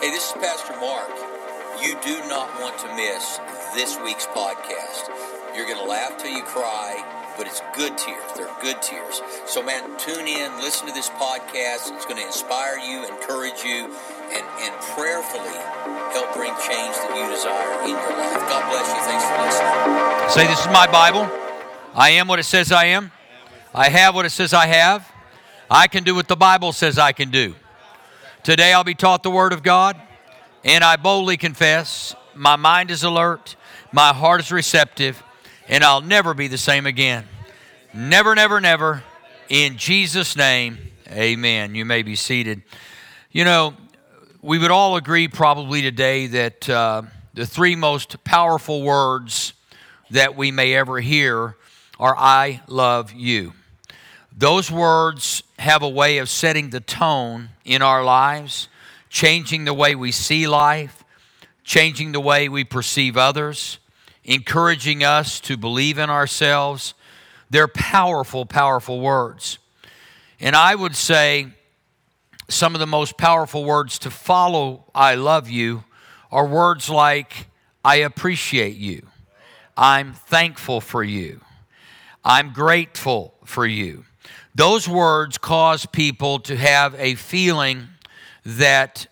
Hey, this is Pastor Mark. You do not want to miss this week's podcast. You're going to laugh till you cry, but it's good tears. They're good tears. So, man, tune in, listen to this podcast. It's going to inspire you, encourage you, and, and prayerfully help bring change that you desire in your life. God bless you. Thanks for listening. Say, This is my Bible. I am what it says I am. I have what it says I have. I can do what the Bible says I can do. Today I'll be taught the Word of God, and I boldly confess my mind is alert, my heart is receptive, and I'll never be the same again. Never, never, never. In Jesus' name, amen. You may be seated. You know, we would all agree probably today that uh, the three most powerful words that we may ever hear are I love you. Those words have a way of setting the tone in our lives, changing the way we see life, changing the way we perceive others, encouraging us to believe in ourselves. They're powerful, powerful words. And I would say some of the most powerful words to follow I love you are words like I appreciate you, I'm thankful for you, I'm grateful for you. Those words cause people to have a feeling that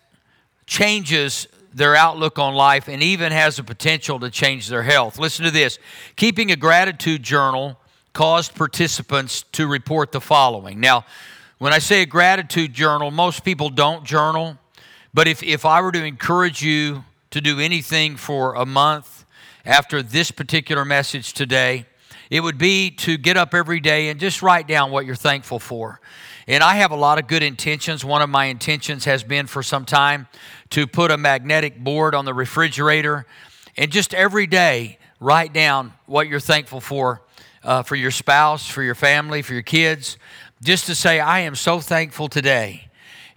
changes their outlook on life and even has the potential to change their health. Listen to this keeping a gratitude journal caused participants to report the following. Now, when I say a gratitude journal, most people don't journal, but if, if I were to encourage you to do anything for a month after this particular message today, it would be to get up every day and just write down what you're thankful for. And I have a lot of good intentions. One of my intentions has been for some time to put a magnetic board on the refrigerator and just every day write down what you're thankful for uh, for your spouse, for your family, for your kids, just to say, I am so thankful today.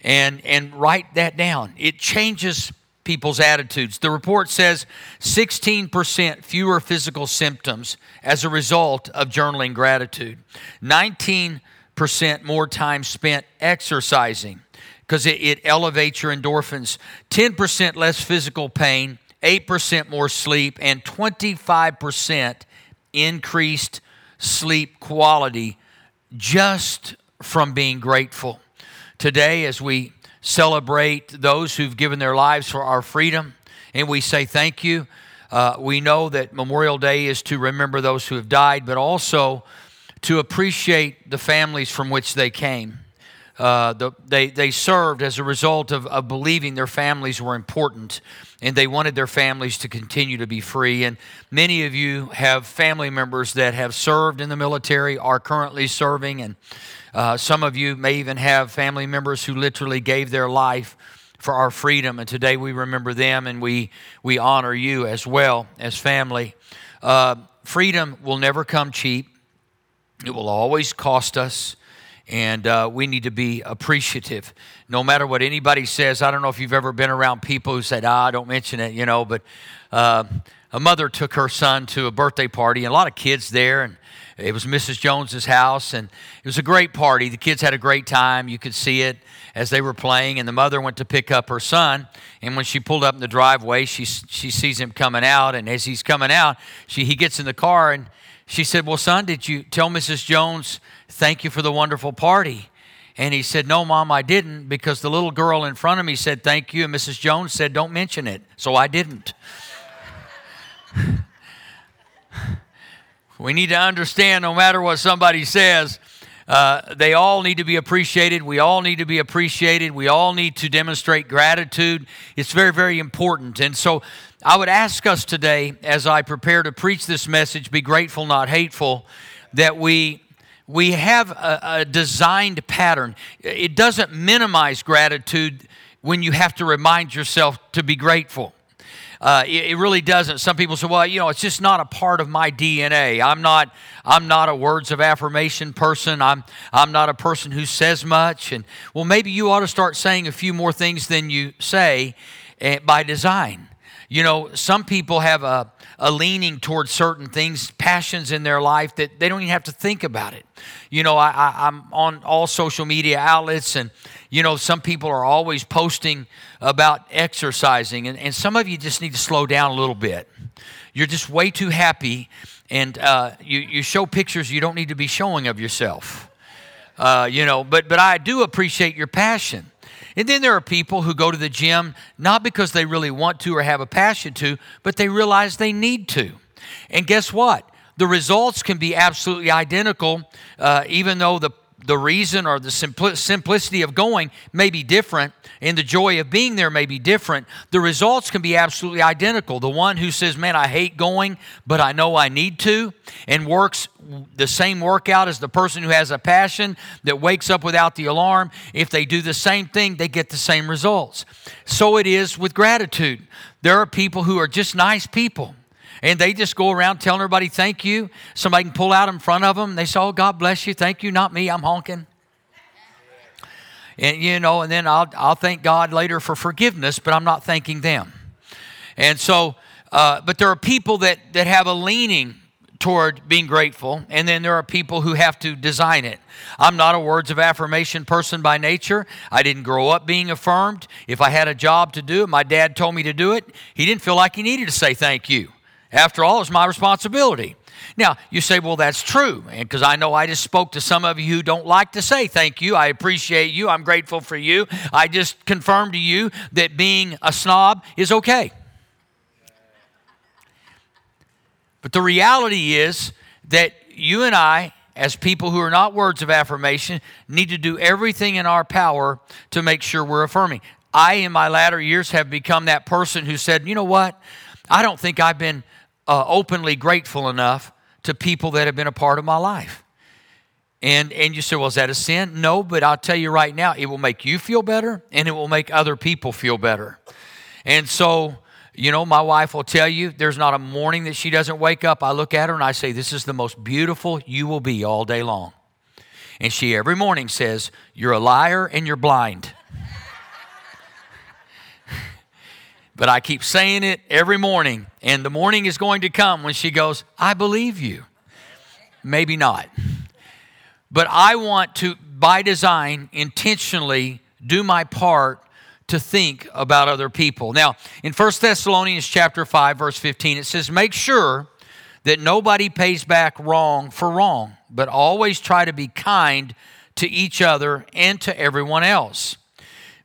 And, and write that down. It changes people's attitudes. The report says 16% fewer physical symptoms as a result of journaling gratitude, 19% more time spent exercising because it, it elevates your endorphins, 10% less physical pain, 8% more sleep, and 25% increased sleep quality just from being grateful. Today, as we celebrate those who've given their lives for our freedom, and we say thank you. Uh, we know that Memorial Day is to remember those who have died, but also to appreciate the families from which they came. Uh, the, they, they served as a result of, of believing their families were important and they wanted their families to continue to be free. And many of you have family members that have served in the military, are currently serving, and uh, some of you may even have family members who literally gave their life for our freedom. And today we remember them and we, we honor you as well as family. Uh, freedom will never come cheap, it will always cost us. And uh, we need to be appreciative. No matter what anybody says, I don't know if you've ever been around people who said, ah, don't mention it, you know, but uh, a mother took her son to a birthday party, and a lot of kids there, and it was Mrs. Jones's house, and it was a great party. The kids had a great time. You could see it as they were playing, and the mother went to pick up her son. And when she pulled up in the driveway, she, she sees him coming out, and as he's coming out, she, he gets in the car, and she said, Well, son, did you tell Mrs. Jones, thank you for the wonderful party? And he said, No, mom, I didn't, because the little girl in front of me said, Thank you. And Mrs. Jones said, Don't mention it. So I didn't. we need to understand no matter what somebody says, uh, they all need to be appreciated. We all need to be appreciated. We all need to demonstrate gratitude. It's very, very important. And so I would ask us today, as I prepare to preach this message, be grateful, not hateful, that we we have a, a, designed pattern. It doesn't minimize gratitude when you have to remind yourself to be grateful. Uh, it, it, really doesn't. Some people say, "Well, you know, it's just not a part of my DNA. I'm not. I'm not a words of affirmation person. I'm. I'm not a person who says much." And well, maybe you ought to start saying a few more things than you say uh, by design. you know, some people have a, a leaning towards certain things, passions in their life that they don't even have to think about it. You know, I, I, I'm on all social media outlets, and, you know, some people are always posting about exercising, and, and some of you just need to slow down a little bit. You're just way too happy, and uh, you, you show pictures you don't need to be showing of yourself. Uh, you know, but, but I do appreciate your passion. And then there are people who go to the gym not because they really want to or have a passion to, but they realize they need to. And guess what? The results can be absolutely identical, uh, even though the the reason or the simplicity of going may be different and the joy of being there may be different the results can be absolutely identical. The one who says man i hate going but i know i need to and works the same workout as the person who has a passion that wakes up without the alarm if they do the same thing they get the same results. So it is with gratitude. There are people who are just nice people and they just go around telling everybody thank you. Somebody can pull out in front of them. They say, "Oh, God bless you, thank you." Not me. I'm honking. And you know, and then I'll I'll thank God later for forgiveness, but I'm not thanking them. And so, uh, but there are people that that have a leaning toward being grateful, and then there are people who have to design it. I'm not a words of affirmation person by nature. I didn't grow up being affirmed. If I had a job to do, my dad told me to do it. He didn't feel like he needed to say thank you. After all, it's my responsibility. Now, you say, well, that's true. Because I know I just spoke to some of you who don't like to say thank you. I appreciate you. I'm grateful for you. I just confirmed to you that being a snob is okay. But the reality is that you and I, as people who are not words of affirmation, need to do everything in our power to make sure we're affirming. I, in my latter years, have become that person who said, you know what? I don't think I've been uh, openly grateful enough to people that have been a part of my life. And, and you say, well, is that a sin? No, but I'll tell you right now, it will make you feel better and it will make other people feel better. And so, you know, my wife will tell you there's not a morning that she doesn't wake up. I look at her and I say, This is the most beautiful you will be all day long. And she every morning says, You're a liar and you're blind. But I keep saying it every morning, and the morning is going to come when she goes, I believe you. Maybe not. But I want to, by design, intentionally do my part to think about other people. Now, in 1 Thessalonians chapter 5 verse 15 it says make sure that nobody pays back wrong for wrong, but always try to be kind to each other and to everyone else.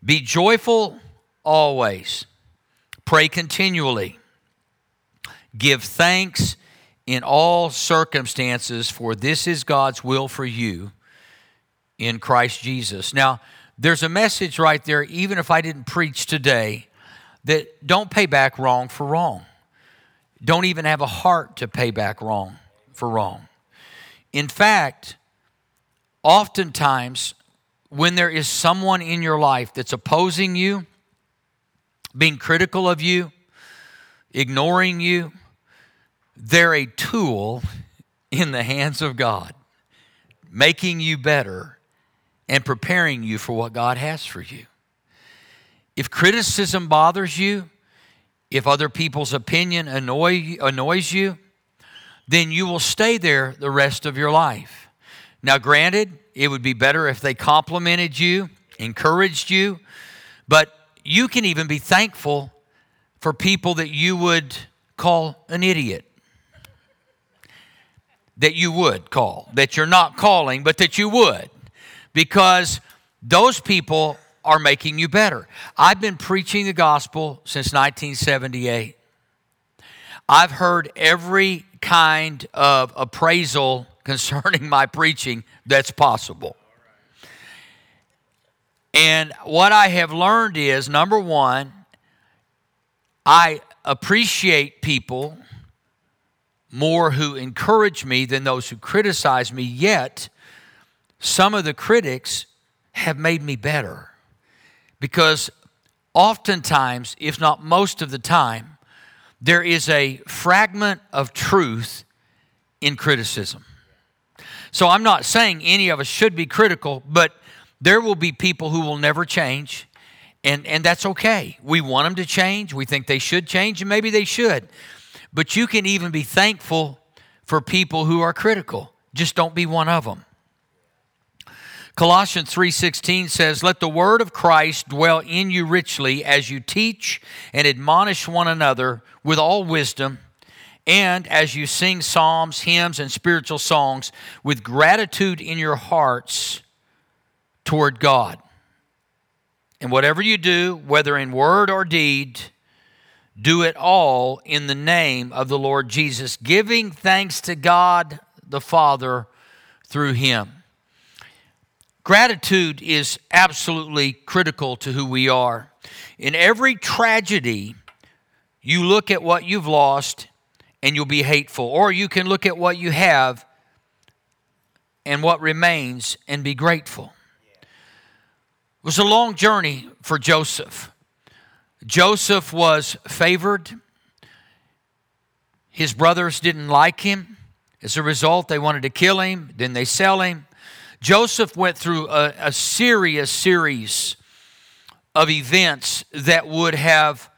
Be joyful always. Pray continually. Give thanks in all circumstances, for this is God's will for you in Christ Jesus. Now, there's a message right there, even if I didn't preach today, that don't pay back wrong for wrong. Don't even have a heart to pay back wrong for wrong. In fact, oftentimes, when there is someone in your life that's opposing you, being critical of you, ignoring you, they're a tool in the hands of God, making you better and preparing you for what God has for you. If criticism bothers you, if other people's opinion annoy, annoys you, then you will stay there the rest of your life. Now, granted, it would be better if they complimented you, encouraged you, but you can even be thankful for people that you would call an idiot. That you would call, that you're not calling, but that you would, because those people are making you better. I've been preaching the gospel since 1978. I've heard every kind of appraisal concerning my preaching that's possible. And what I have learned is number one, I appreciate people more who encourage me than those who criticize me, yet, some of the critics have made me better. Because oftentimes, if not most of the time, there is a fragment of truth in criticism. So I'm not saying any of us should be critical, but there will be people who will never change, And, and that's okay. We want them to change. We think they should change, and maybe they should. But you can even be thankful for people who are critical. Just don't be one of them. Colossians 3:16 says, "Let the word of Christ dwell in you richly as you teach and admonish one another with all wisdom, and as you sing psalms, hymns, and spiritual songs with gratitude in your hearts toward God." And whatever you do, whether in word or deed, do it all in the name of the Lord Jesus, giving thanks to God the Father through him. Gratitude is absolutely critical to who we are. In every tragedy, you look at what you've lost and you'll be hateful, or you can look at what you have and what remains and be grateful. It was a long journey for Joseph. Joseph was favored. His brothers didn't like him. As a result, they wanted to kill him. Then they sell him. Joseph went through a, a serious series of events that would have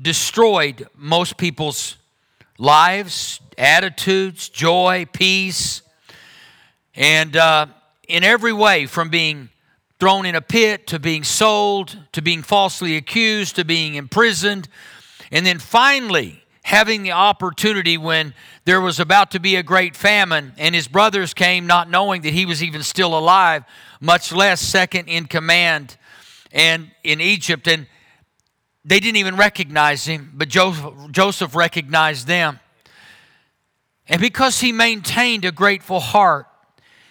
destroyed most people's lives, attitudes, joy, peace, and uh, in every way from being thrown in a pit to being sold to being falsely accused to being imprisoned. And then finally having the opportunity when there was about to be a great famine and his brothers came not knowing that he was even still alive much less second in command and in Egypt. And they didn't even recognize him but Joseph, recognized them. And because he maintained a grateful heart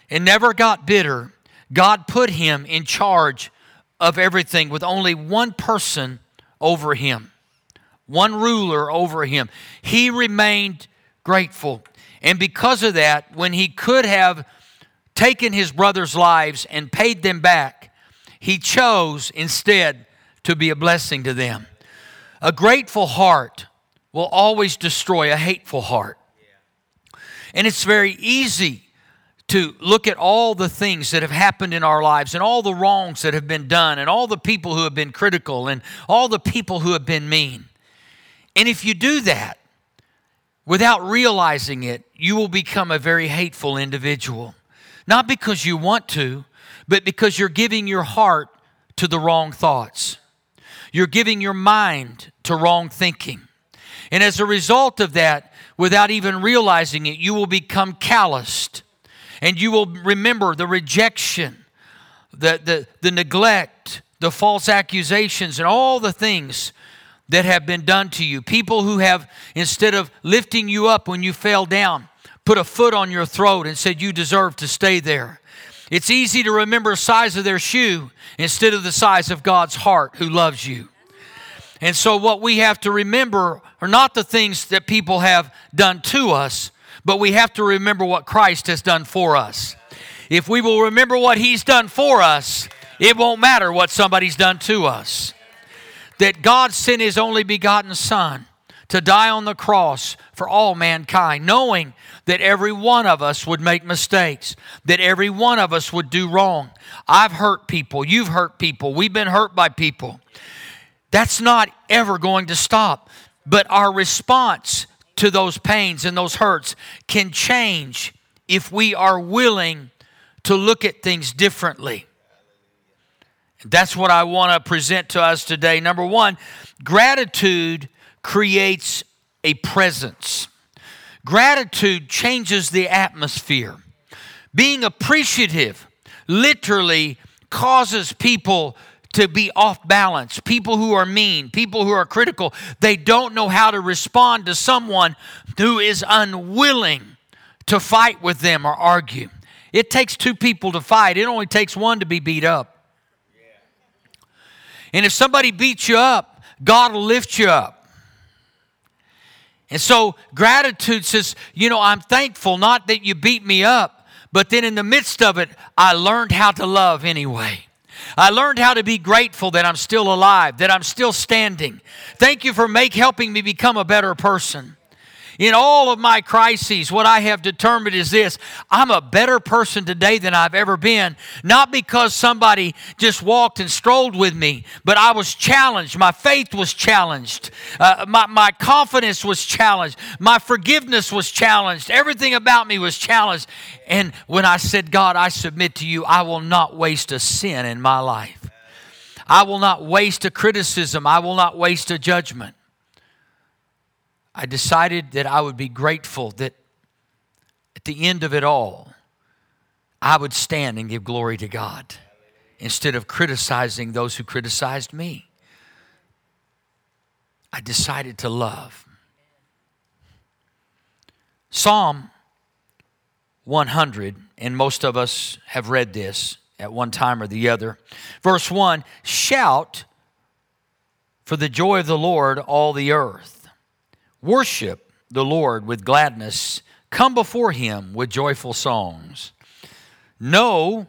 and never got bitter God put him in charge of everything with only one person over him, one ruler over him. He remained grateful. And because of that, when he could have taken his brother's lives and paid them back, he chose instead to be a blessing to them. A grateful heart will always destroy a hateful heart. And it's very easy to look at all the things that have happened in our lives and all the wrongs that have been done and all the people who have been critical and all the people who have been mean. And if you do that without realizing it, you will become a very hateful individual. Not because you want to, but because you're giving your heart to the wrong thoughts. You're giving your mind to wrong thinking. And as a result of that, without even realizing it, you will become calloused and you will remember the rejection, the, the, the neglect, the false accusations, and all the things that have been done to you. People who have, instead of lifting you up when you fell down, put a foot on your throat and said, You deserve to stay there. It's easy to remember the size of their shoe instead of the size of God's heart who loves you. And so, what we have to remember are not the things that people have done to us, but we have to remember what Christ has done for us. If we will remember what He's done for us, it won't matter what somebody's done to us. That God sent His only begotten Son to die on the cross for all mankind, knowing that every one of us would make mistakes, that every one of us would do wrong. I've hurt people, you've hurt people, we've been hurt by people. That's not ever going to stop. But our response to those pains and those hurts can change if we are willing to look at things differently. That's what I want to present to us today. Number one, gratitude creates a presence. Gratitude changes the atmosphere. Being appreciative literally causes people to be off balance, people who are mean, people who are critical. They don't know how to respond to someone who is unwilling to fight with them or argue. It takes two people to fight, it only takes one to be beat up. And if somebody beats you up, God will lift you up. And so gratitude says, you know, I'm thankful not that you beat me up, but then in the midst of it, I learned how to love anyway. I learned how to be grateful that I'm still alive, that I'm still standing. Thank you for make helping me become a better person. In all of my crises, what I have determined is this I'm a better person today than I've ever been. Not because somebody just walked and strolled with me, but I was challenged. My faith was challenged. Uh, my, my confidence was challenged. My forgiveness was challenged. Everything about me was challenged. And when I said, God, I submit to you, I will not waste a sin in my life. I will not waste a criticism. I will not waste a judgment. I decided that I would be grateful that at the end of it all, I would stand and give glory to God instead of criticizing those who criticized me. I decided to love. Psalm 100, and most of us have read this at one time or the other. Verse 1 Shout for the joy of the Lord, all the earth. Worship the Lord with gladness. Come before him with joyful songs. Know,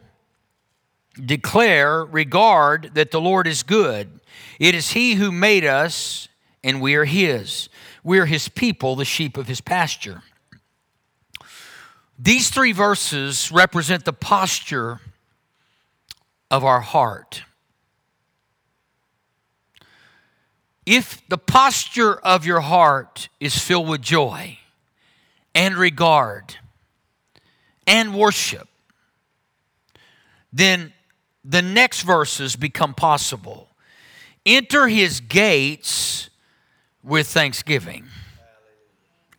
declare, regard that the Lord is good. It is he who made us, and we are his. We are his people, the sheep of his pasture. These three verses represent the posture of our heart. If the posture of your heart is filled with joy and regard and worship, then the next verses become possible. Enter his gates with thanksgiving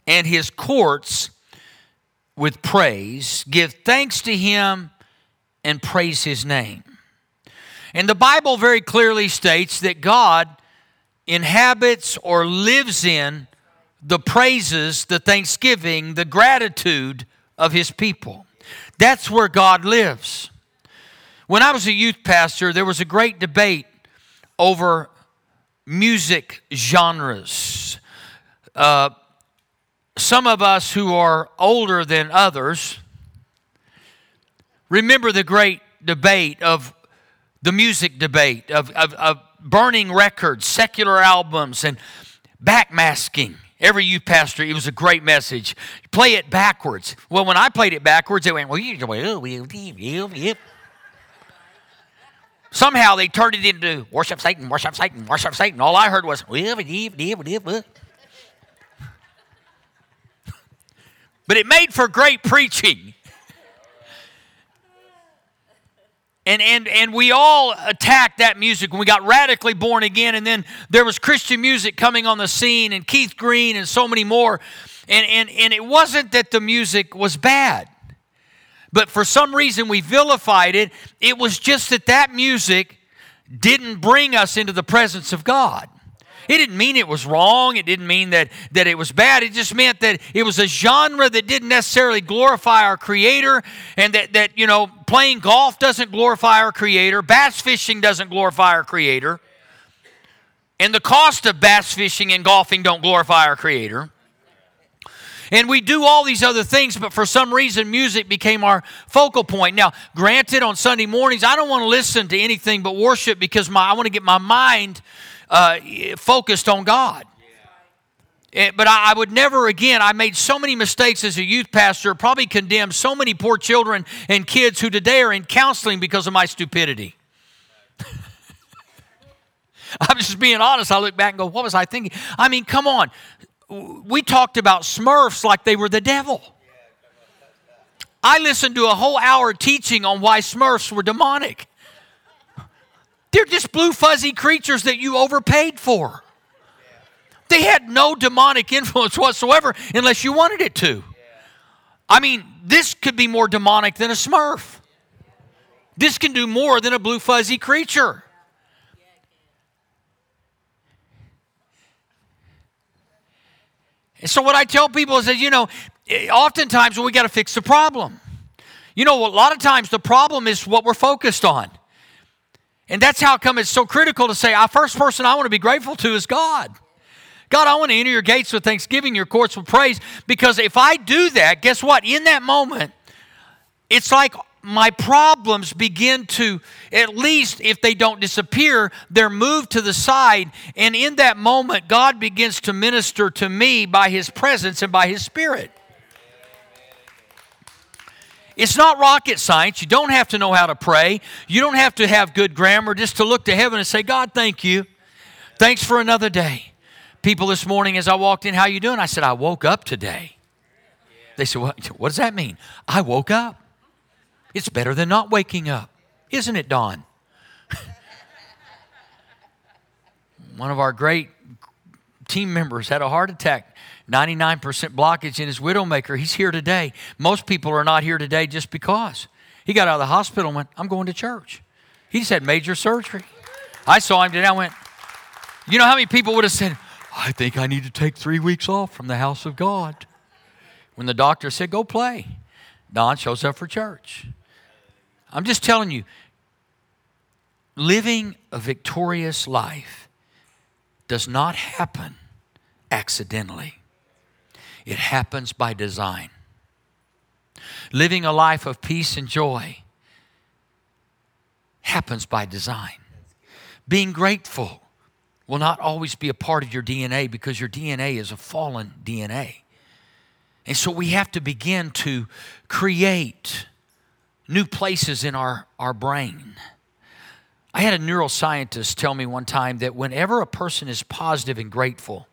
and his courts with praise. Give thanks to him and praise his name. And the Bible very clearly states that God inhabits or lives in the praises, the thanksgiving, the gratitude of his people. That's where God lives. When I was a youth pastor, there was a great debate over music genres. Uh, some of us who are older than others remember the great debate of the music debate of, of, of burning records, secular albums, and backmasking. Every youth pastor, it was a great message. Play it backwards. Well, when I played it backwards, they went, well, oh, Somehow they turned it into worship Satan, worship Satan, worship Satan. All I heard was, but it made for great preaching. And, and, and we all attacked that music when we got radically born again. And then there was Christian music coming on the scene, and Keith Green, and so many more. And, and, and it wasn't that the music was bad, but for some reason we vilified it. It was just that that music didn't bring us into the presence of God. It didn't mean it was wrong. It didn't mean that, that it was bad. It just meant that it was a genre that didn't necessarily glorify our Creator, and that, that you know, playing golf doesn't glorify our Creator, bass fishing doesn't glorify our Creator, and the cost of bass fishing and golfing don't glorify our Creator. And we do all these other things, but for some reason, music became our focal point. Now, granted, on Sunday mornings, I don't want to listen to anything but worship because my, I want to get my mind uh, focused on God. Eh, but I, I, would never again, I made so many mistakes as a youth pastor, probably condemned so many poor children and kids who today are in counseling because of my stupidity. I'm just being honest. I look back and go, what was I thinking? I mean, come on. We talked about Smurfs like they were the devil. I listened to a whole hour teaching on why Smurfs were demonic. They're just blue fuzzy creatures that you overpaid for. They had no demonic influence whatsoever unless you wanted it to. I mean, this could be more demonic than a smurf. This can do more than a blue fuzzy creature. So, what I tell people is that, you know, eh, oftentimes we got to fix the problem. You know, a lot of times the problem is what we're focused on. And that's how come it's so critical to say, our first person I want to be grateful to is God. God, I want to enter your gates with thanksgiving, your courts with praise. Because if I do that, guess what? In that moment, it's like my problems begin to, at least if they don't disappear, they're moved to the side. And in that moment, God begins to minister to me by His presence and by His Spirit. It's not rocket science. You don't have to know how to pray. You don't have to have good grammar just to look to heaven and say, God, thank you. Thanks for another day. People this morning, as I walked in, how you doing? I said, I woke up today. They said, what, what does that mean? I woke up. It's better than not waking up. Isn't it, Don? One of our great team members had a heart attack 99% blockage in his widowmaker. He's here today. Most people are not here today just because. He got out of the hospital and went, I'm going to church. He just had major surgery. I saw him today. I went, You know how many people would have said, I think I need to take three weeks off from the house of God? When the doctor said, Go play, Don shows up for church. I'm just telling you, living a victorious life does not happen accidentally. It happens by design. Living a life of peace and joy happens by design. Being grateful will not always be a part of your DNA because your DNA is a fallen DNA. And so we have to begin to create new places in our, our brain. I had a neuroscientist tell me one time that whenever a person is positive and grateful,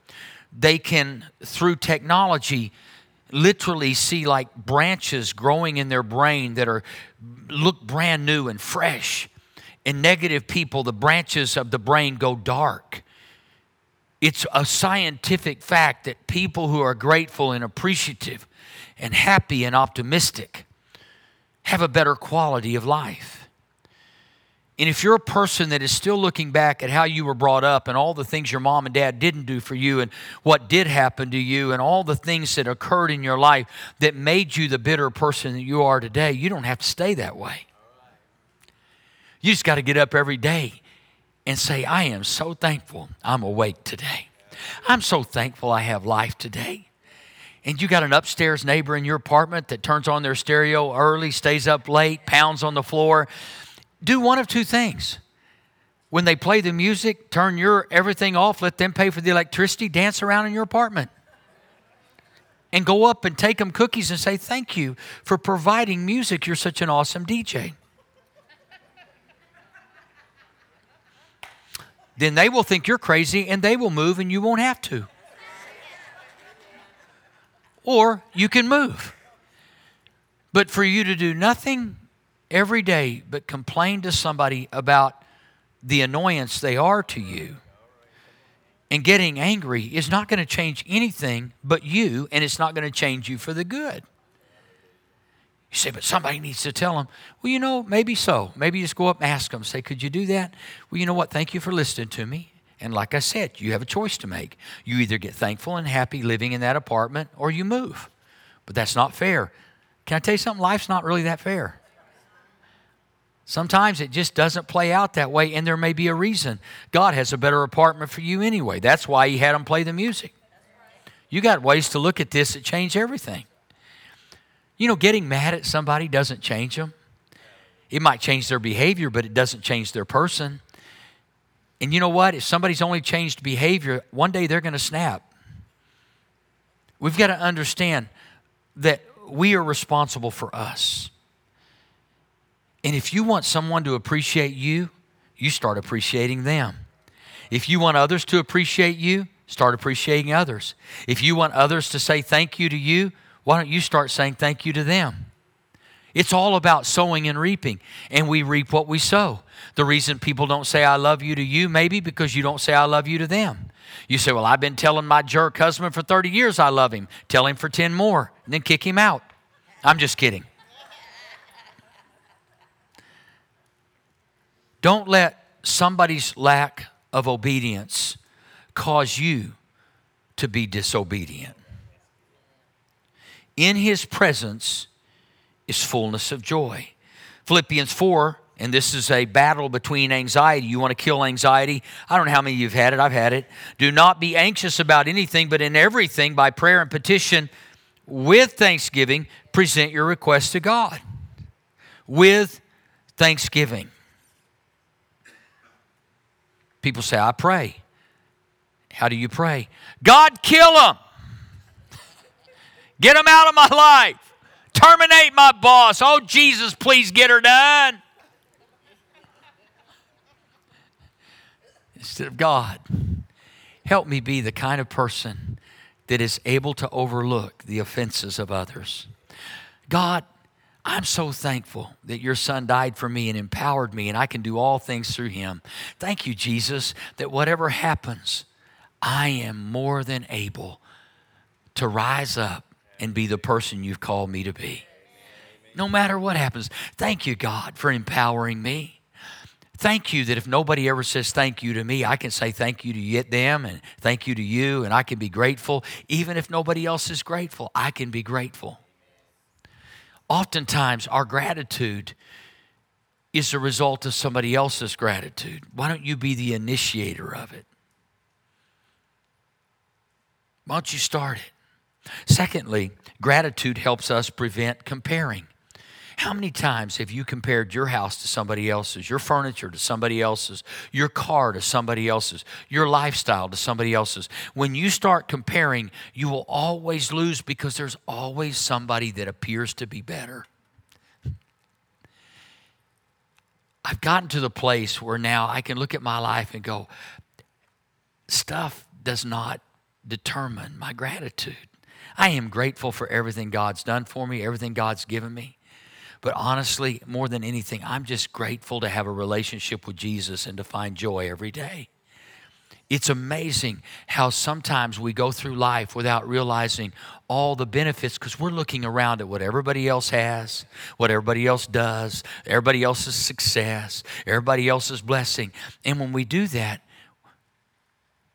they can, through technology, literally see like branches growing in their brain that are look brand new and fresh. In negative people, the branches of the brain go dark. It's a scientific fact that people who are grateful and appreciative and happy and optimistic have a better quality of life. And if you're a person that is still looking back at how you were brought up and all the things your mom and dad didn't do for you and what did happen to you and all the things that occurred in your life that made you the bitter person that you are today, you don't have to stay that way. You just got to get up every day and say, I am so thankful I'm awake today. I'm so thankful I have life today. And you got an upstairs neighbor in your apartment that turns on their stereo early, stays up late, pounds on the floor do one of two things. When they play the music, turn your everything off, let them pay for the electricity, dance around in your apartment. And go up and take them cookies and say, Thank you for providing music. You're such an awesome DJ. then they will think you're crazy and they will move and you won't have to. Or you can move. But for you to do nothing every day but complain to somebody about the annoyance they are to you and getting angry is not going to change anything but you, and it's not going to change you for the good. You say, but somebody needs to tell them. Well, you know, maybe so. Maybe just go up and ask them. Say, could you do that? Well, you know what? Thank you for listening to me. And like I said, you have a choice to make. You either get thankful and happy living in that apartment or you move. But that's not fair. Can I tell you something? Life's not really that fair. Sometimes it just doesn't play out that way, and there may be a reason. God has a better apartment for you anyway. That's why He had them play the music. You got ways to look at this that change everything. You know, getting mad at somebody doesn't change them. It might change their behavior, but it doesn't change their person. And you know what? If somebody's only changed behavior, one day they're going to snap. We've got to understand that we are responsible for us. And if you want someone to appreciate you, you start appreciating them. If you want others to appreciate you, start appreciating others. If you want others to say thank you to you, why don't you start saying thank you to them? It's all about sowing and reaping, and we reap what we sow. The reason people don't say I love you to you, maybe because you don't say I love you to them. You say, Well, I've been telling my jerk husband for 30 years I love him. Tell him for 10 more, and then kick him out. I'm just kidding. Don't let somebody's lack of obedience cause you to be disobedient. In his presence is fullness of joy. Philippians 4, and this is a battle between anxiety. You want to kill anxiety? I don't know how many of you have had it. I've had it. Do not be anxious about anything, but in everything, by prayer and petition, with thanksgiving, present your requests to God. with thanksgiving. People say, I pray. How do you pray? God, kill them. Get them out of my life. Terminate my boss. Oh, Jesus, please get her done. Instead of God, help me be the kind of person that is able to overlook the offenses of others. God, I'm so thankful that your son died for me and empowered me, and I can do all things through him. Thank you, Jesus, that whatever happens, I am more than able to rise up and be the person you've called me to be. No matter what happens, thank you, God, for empowering me. Thank you that if nobody ever says thank you to me, I can say thank you to them and thank you to you, and I can be grateful. Even if nobody else is grateful, I can be grateful. Oftentimes, our gratitude is the result of somebody else's gratitude. Why don't you be the initiator of it? Why don't you start it? Secondly, gratitude helps us prevent comparing. How many times have you compared your house to somebody else's, your furniture to somebody else's, your car to somebody else's, your lifestyle to somebody else's? When you start comparing, you will always lose because there's always somebody that appears to be better. I've gotten to the place where now I can look at my life and go, stuff does not determine my gratitude. I am grateful for everything God's done for me, everything God's given me. But honestly, more than anything, I'm just grateful to have a relationship with Jesus and to find joy every day. It's amazing how sometimes we go through life without realizing all the benefits because we're looking around at what everybody else has, what everybody else does, everybody else's success, everybody else's blessing. And when we do that,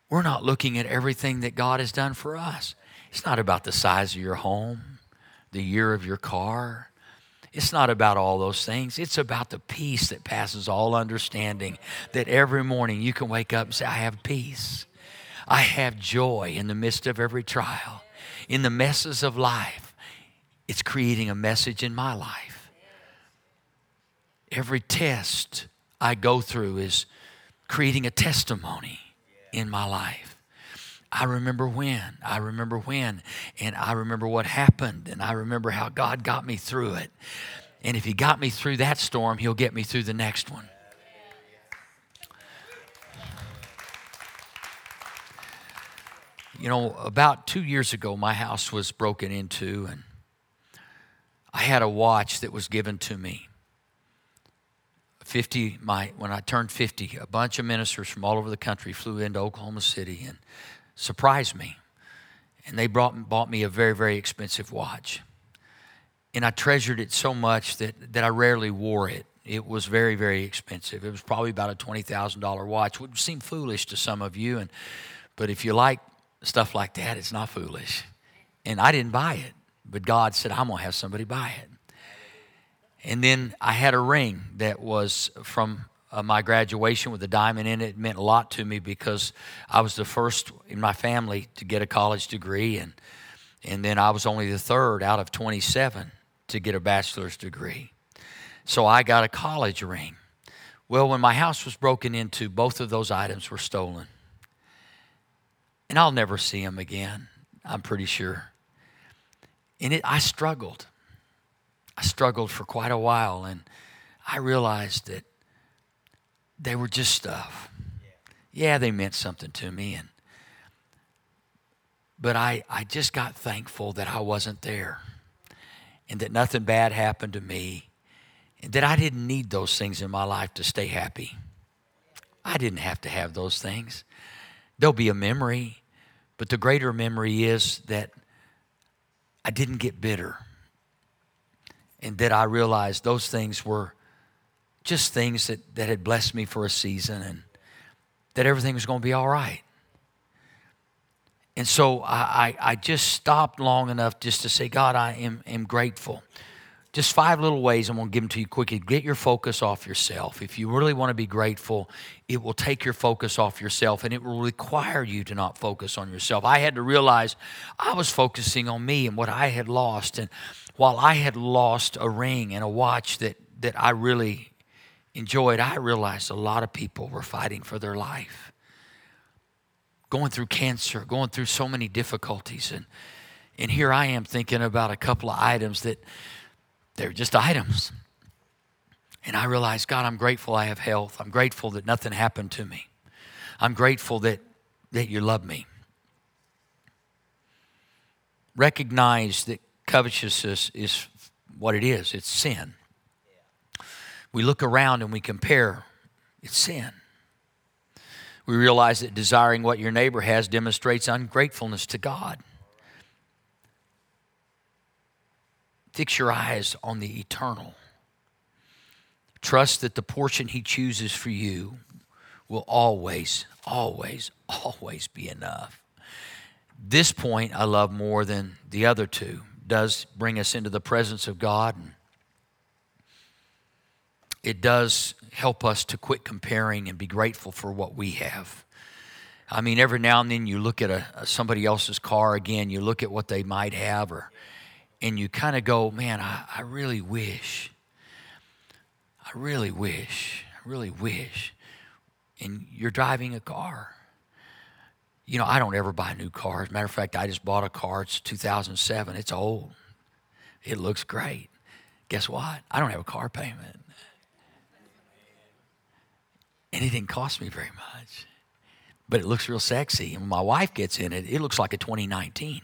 we're not looking at everything that God has done for us. It's not about the size of your home, the year of your car, it's not about all those things. It's about the peace that passes all understanding. That every morning you can wake up and say, I have peace. I have joy in the midst of every trial. In the messes of life, it's creating a message in my life. Every test I go through is creating a testimony in my life. I remember when, I remember when, and I remember what happened, and I remember how God got me through it. And if He got me through that storm, He'll get me through the next one. You know, about two years ago, my house was broken into, and I had a watch that was given to me. 50, my, when I turned 50, a bunch of ministers from all over the country flew into Oklahoma City and surprised me. And they brought, bought me a very, very expensive watch. And I treasured it so much that, that I rarely wore it. It was very, very expensive. It was probably about a $20,000 watch, which would seem foolish to some of you. And, but if you like stuff like that, it's not foolish. And I didn't buy it, but God said, I'm going to have somebody buy it. And then I had a ring that was from uh, my graduation with a diamond in it. it meant a lot to me because I was the first in my family to get a college degree, and and then I was only the third out of 27 to get a bachelor's degree. So I got a college ring. Well, when my house was broken into, both of those items were stolen. And I'll never see them again, I'm pretty sure. And it, I struggled. I struggled for quite a while, and I realized that they were just stuff. Yeah, they meant something to me and but I, I just got thankful that I wasn't there and that nothing bad happened to me and that I didn't need those things in my life to stay happy. I didn't have to have those things. There'll be a memory, but the greater memory is that I didn't get bitter and that I realized those things were just things that, that had blessed me for a season and that everything was going to be all right. And so I, I, I, just stopped long enough just to say, God, I am, am grateful. Just five little ways I'm going to give them to you quickly. Get your focus off yourself. If you really want to be grateful, it will take your focus off yourself and it will require you to not focus on yourself. I had to realize I was focusing on me and what I had lost. And while I had lost a ring and a watch that that I really enjoyed, I realized a lot of people were fighting for their life, going through cancer, going through so many difficulties. And, and here I am thinking about a couple of items that they're just items. And I realized, God, I'm grateful I have health. I'm grateful that nothing happened to me. I'm grateful that, that you love me. Recognize that covetousness is what it is it's sin. We look around and we compare, it's sin. We realize that desiring what your neighbor has demonstrates ungratefulness to God. Fix your eyes on the eternal. Trust that the portion He chooses for you will always, always, always be enough. This point I love more than the other two. Does bring us into the presence of God. It does help us to quit comparing and be grateful for what we have. I mean, every now and then you look at a somebody else's car again, you look at what they might have, or and you kind of go, man, I, I really wish, I really wish, I really wish. And you're driving a car. You know, I don't ever buy new cars. Matter of fact, I just bought a car. It's 2007. It's old. It looks great. Guess what? I don't have a car payment. And it didn't cost me very much. But it looks real sexy. And when my wife gets in it, it looks like a 2019.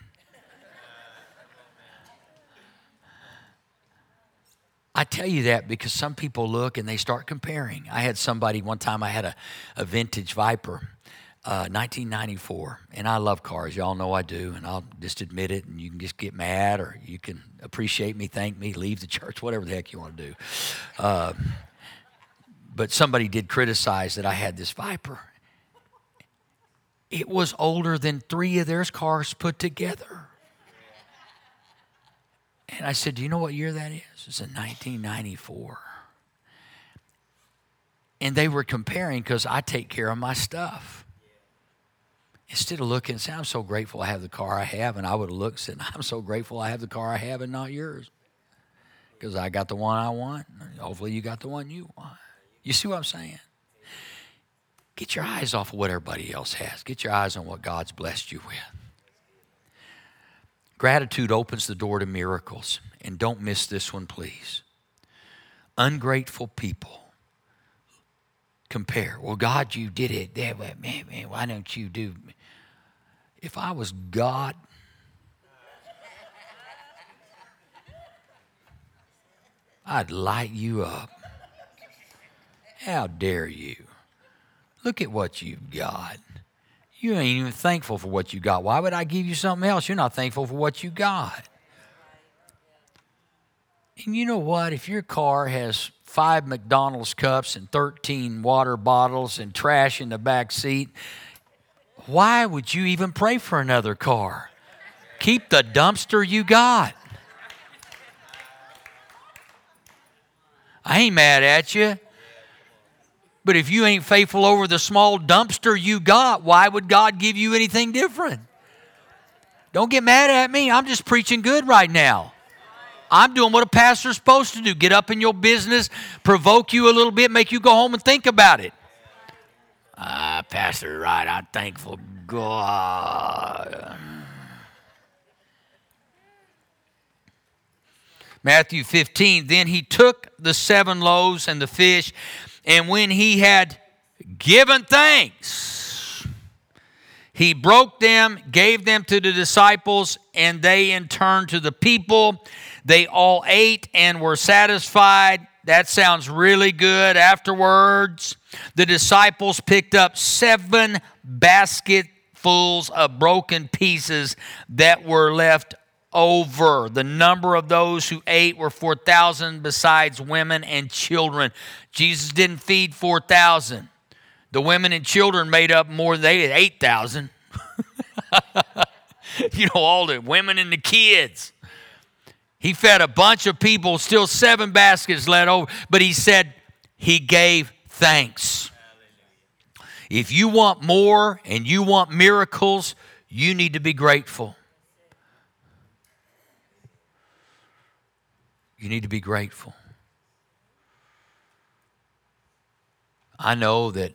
I tell you that because some people look and they start comparing. I had somebody one time, I had a, a vintage Viper, uh, 1994, and I love cars. Y'all know I do, and I'll just admit it, and you can just get mad or you can appreciate me, thank me, leave the church, whatever the heck you want to do. Uh, but somebody did criticize that I had this Viper. It was older than three of their cars put together. And I said, Do you know what year that is? It's in 1994. And they were comparing because I take care of my stuff. Instead of looking and saying, I'm so grateful I have the car I have, and I would have looked and said, I'm so grateful I have the car I have and not yours. Because I got the one I want. Hopefully, you got the one you want. You see what I'm saying? Get your eyes off of what everybody else has. Get your eyes on what God's blessed you with. Gratitude opens the door to miracles. And don't miss this one, please. Ungrateful people compare. Well, God, you did it. That way. Man, man, why don't you do? If I was God, I'd light you up. How dare you? Look at what you've got. You ain't even thankful for what you got. Why would I give you something else? You're not thankful for what you got. And you know what? If your car has five McDonald's cups and 13 water bottles and trash in the back seat, why would you even pray for another car? Keep the dumpster you got. I ain't mad at you. But if you ain't faithful over the small dumpster you got, why would God give you anything different? Don't get mad at me. I'm just preaching good right now. I'm doing what a pastor's supposed to do get up in your business, provoke you a little bit, make you go home and think about it. Ah, Pastor, right. I'm thankful God. Matthew 15, then he took the seven loaves and the fish, and when he had given thanks, he broke them, gave them to the disciples, and they in turn to the people. They all ate and were satisfied. That sounds really good. Afterwards, the disciples picked up seven basketfuls of broken pieces that were left over. The number of those who ate were 4,000 besides women and children. Jesus didn't feed 4,000. The women and children made up more, had 8,000. you know, all the women and the kids. He fed a bunch of people, still seven baskets left over, but he said he gave thanks. If you want more and you want miracles, you need to be grateful. You need to be grateful. I know that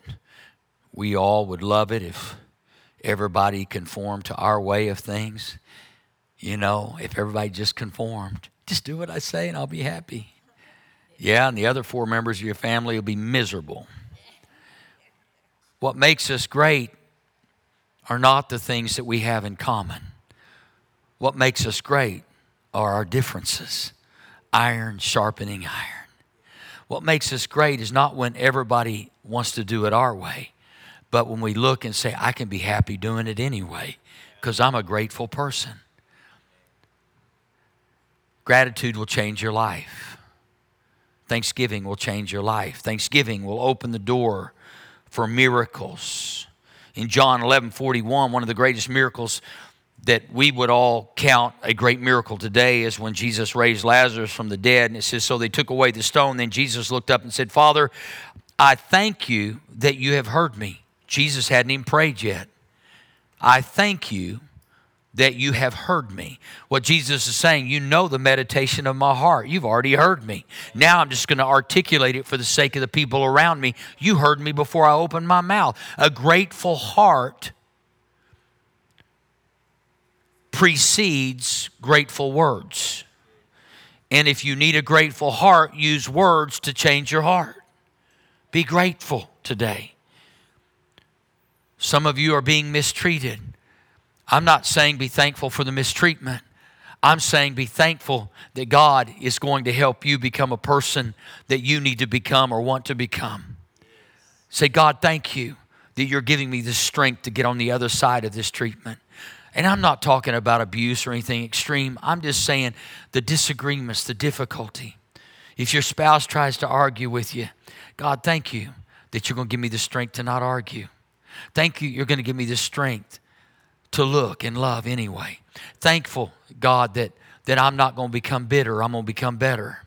we all would love it if everybody conformed to our way of things. You know, if everybody just conformed, just do what I say and I'll be happy. Yeah, and the other four members of your family will be miserable. What makes us great are not the things that we have in common. What makes us great are our differences iron sharpening iron. What makes us great is not when everybody wants to do it our way, but when we look and say, I can be happy doing it anyway because I'm a grateful person. Gratitude will change your life. Thanksgiving will change your life. Thanksgiving will open the door for miracles. In John 11 41, one of the greatest miracles that we would all count a great miracle today is when Jesus raised Lazarus from the dead. And it says, So they took away the stone. Then Jesus looked up and said, Father, I thank you that you have heard me. Jesus hadn't even prayed yet. I thank you that you have heard me. What Jesus is saying, you know the meditation of my heart. You've already heard me. Now I'm just going to articulate it for the sake of the people around me. You heard me before I opened my mouth. A grateful heart precedes grateful words. And if you need a grateful heart, use words to change your heart. Be grateful today. Some of you are being mistreated. I'm not saying be thankful for the mistreatment. I'm saying be thankful that God is going to help you become a person that you need to become or want to become. Say, God, thank you that you're giving me the strength to get on the other side of this treatment. And I'm not talking about abuse or anything extreme. I'm just saying the disagreements, the difficulty. If your spouse tries to argue with you, God, thank you that you're going to give me the strength to not argue. Thank you, you're going to give me the strength to look and love anyway. Thankful, God, that, that I'm not going to become bitter, I'm going to become better.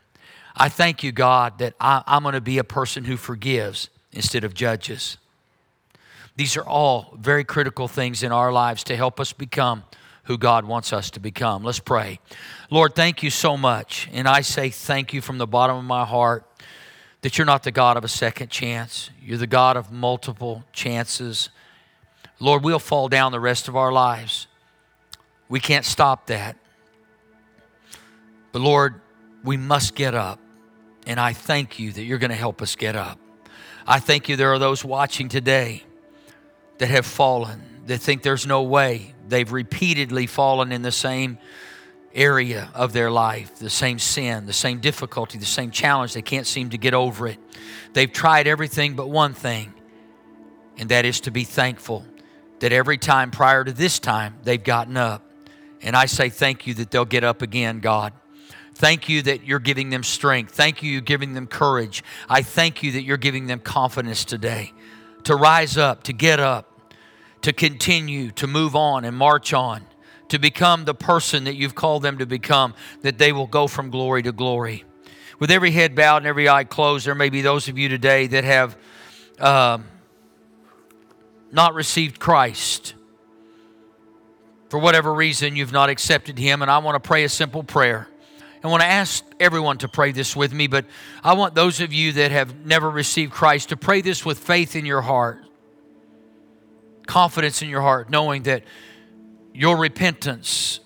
I thank you, God, that I, I'm going to be a person who forgives instead of judges. These are all very critical things in our lives to help us become who God wants us to become. Let's pray. Lord, thank you so much. And I say thank you from the bottom of my heart that you're not the God of a second chance, you're the God of multiple chances. Lord, we'll fall down the rest of our lives. We can't stop that. But Lord, we must get up. And I thank you that you're going to help us get up. I thank you there are those watching today that have fallen, that think there's no way. They've repeatedly fallen in the same area of their life, the same sin, the same difficulty, the same challenge. They can't seem to get over it. They've tried everything but one thing, and that is to be thankful that every time prior to this time, they've gotten up. And I say thank you that they'll get up again, God. Thank you that you're giving them strength. Thank you, you're giving them courage. I thank you that you're giving them confidence today to rise up, to get up, to continue, to move on and march on, to become the person that you've called them to become, that they will go from glory to glory. With every head bowed and every eye closed, there may be those of you today that have uh, not received Christ. For whatever reason, you've not accepted Him, and I want to pray a simple prayer. I want to ask everyone to pray this with me, but I want those of you that have never received Christ to pray this with faith in your heart, confidence in your heart, knowing that your repentance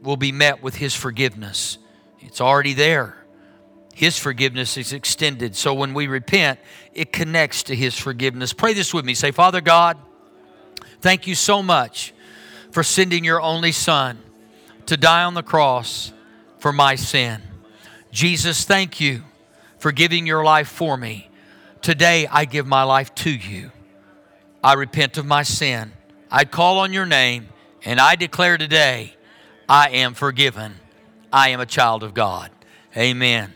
will be met with His forgiveness. It's already there. His forgiveness is extended. So when we repent, it connects to His forgiveness. Pray this with me. Say, Father God, thank you so much for sending your only Son to die on the cross for my sin. Jesus, thank you for giving your life for me. Today, I give my life to you. I repent of my sin. I call on your name, and I declare today, I am forgiven. I am a child of God. Amen.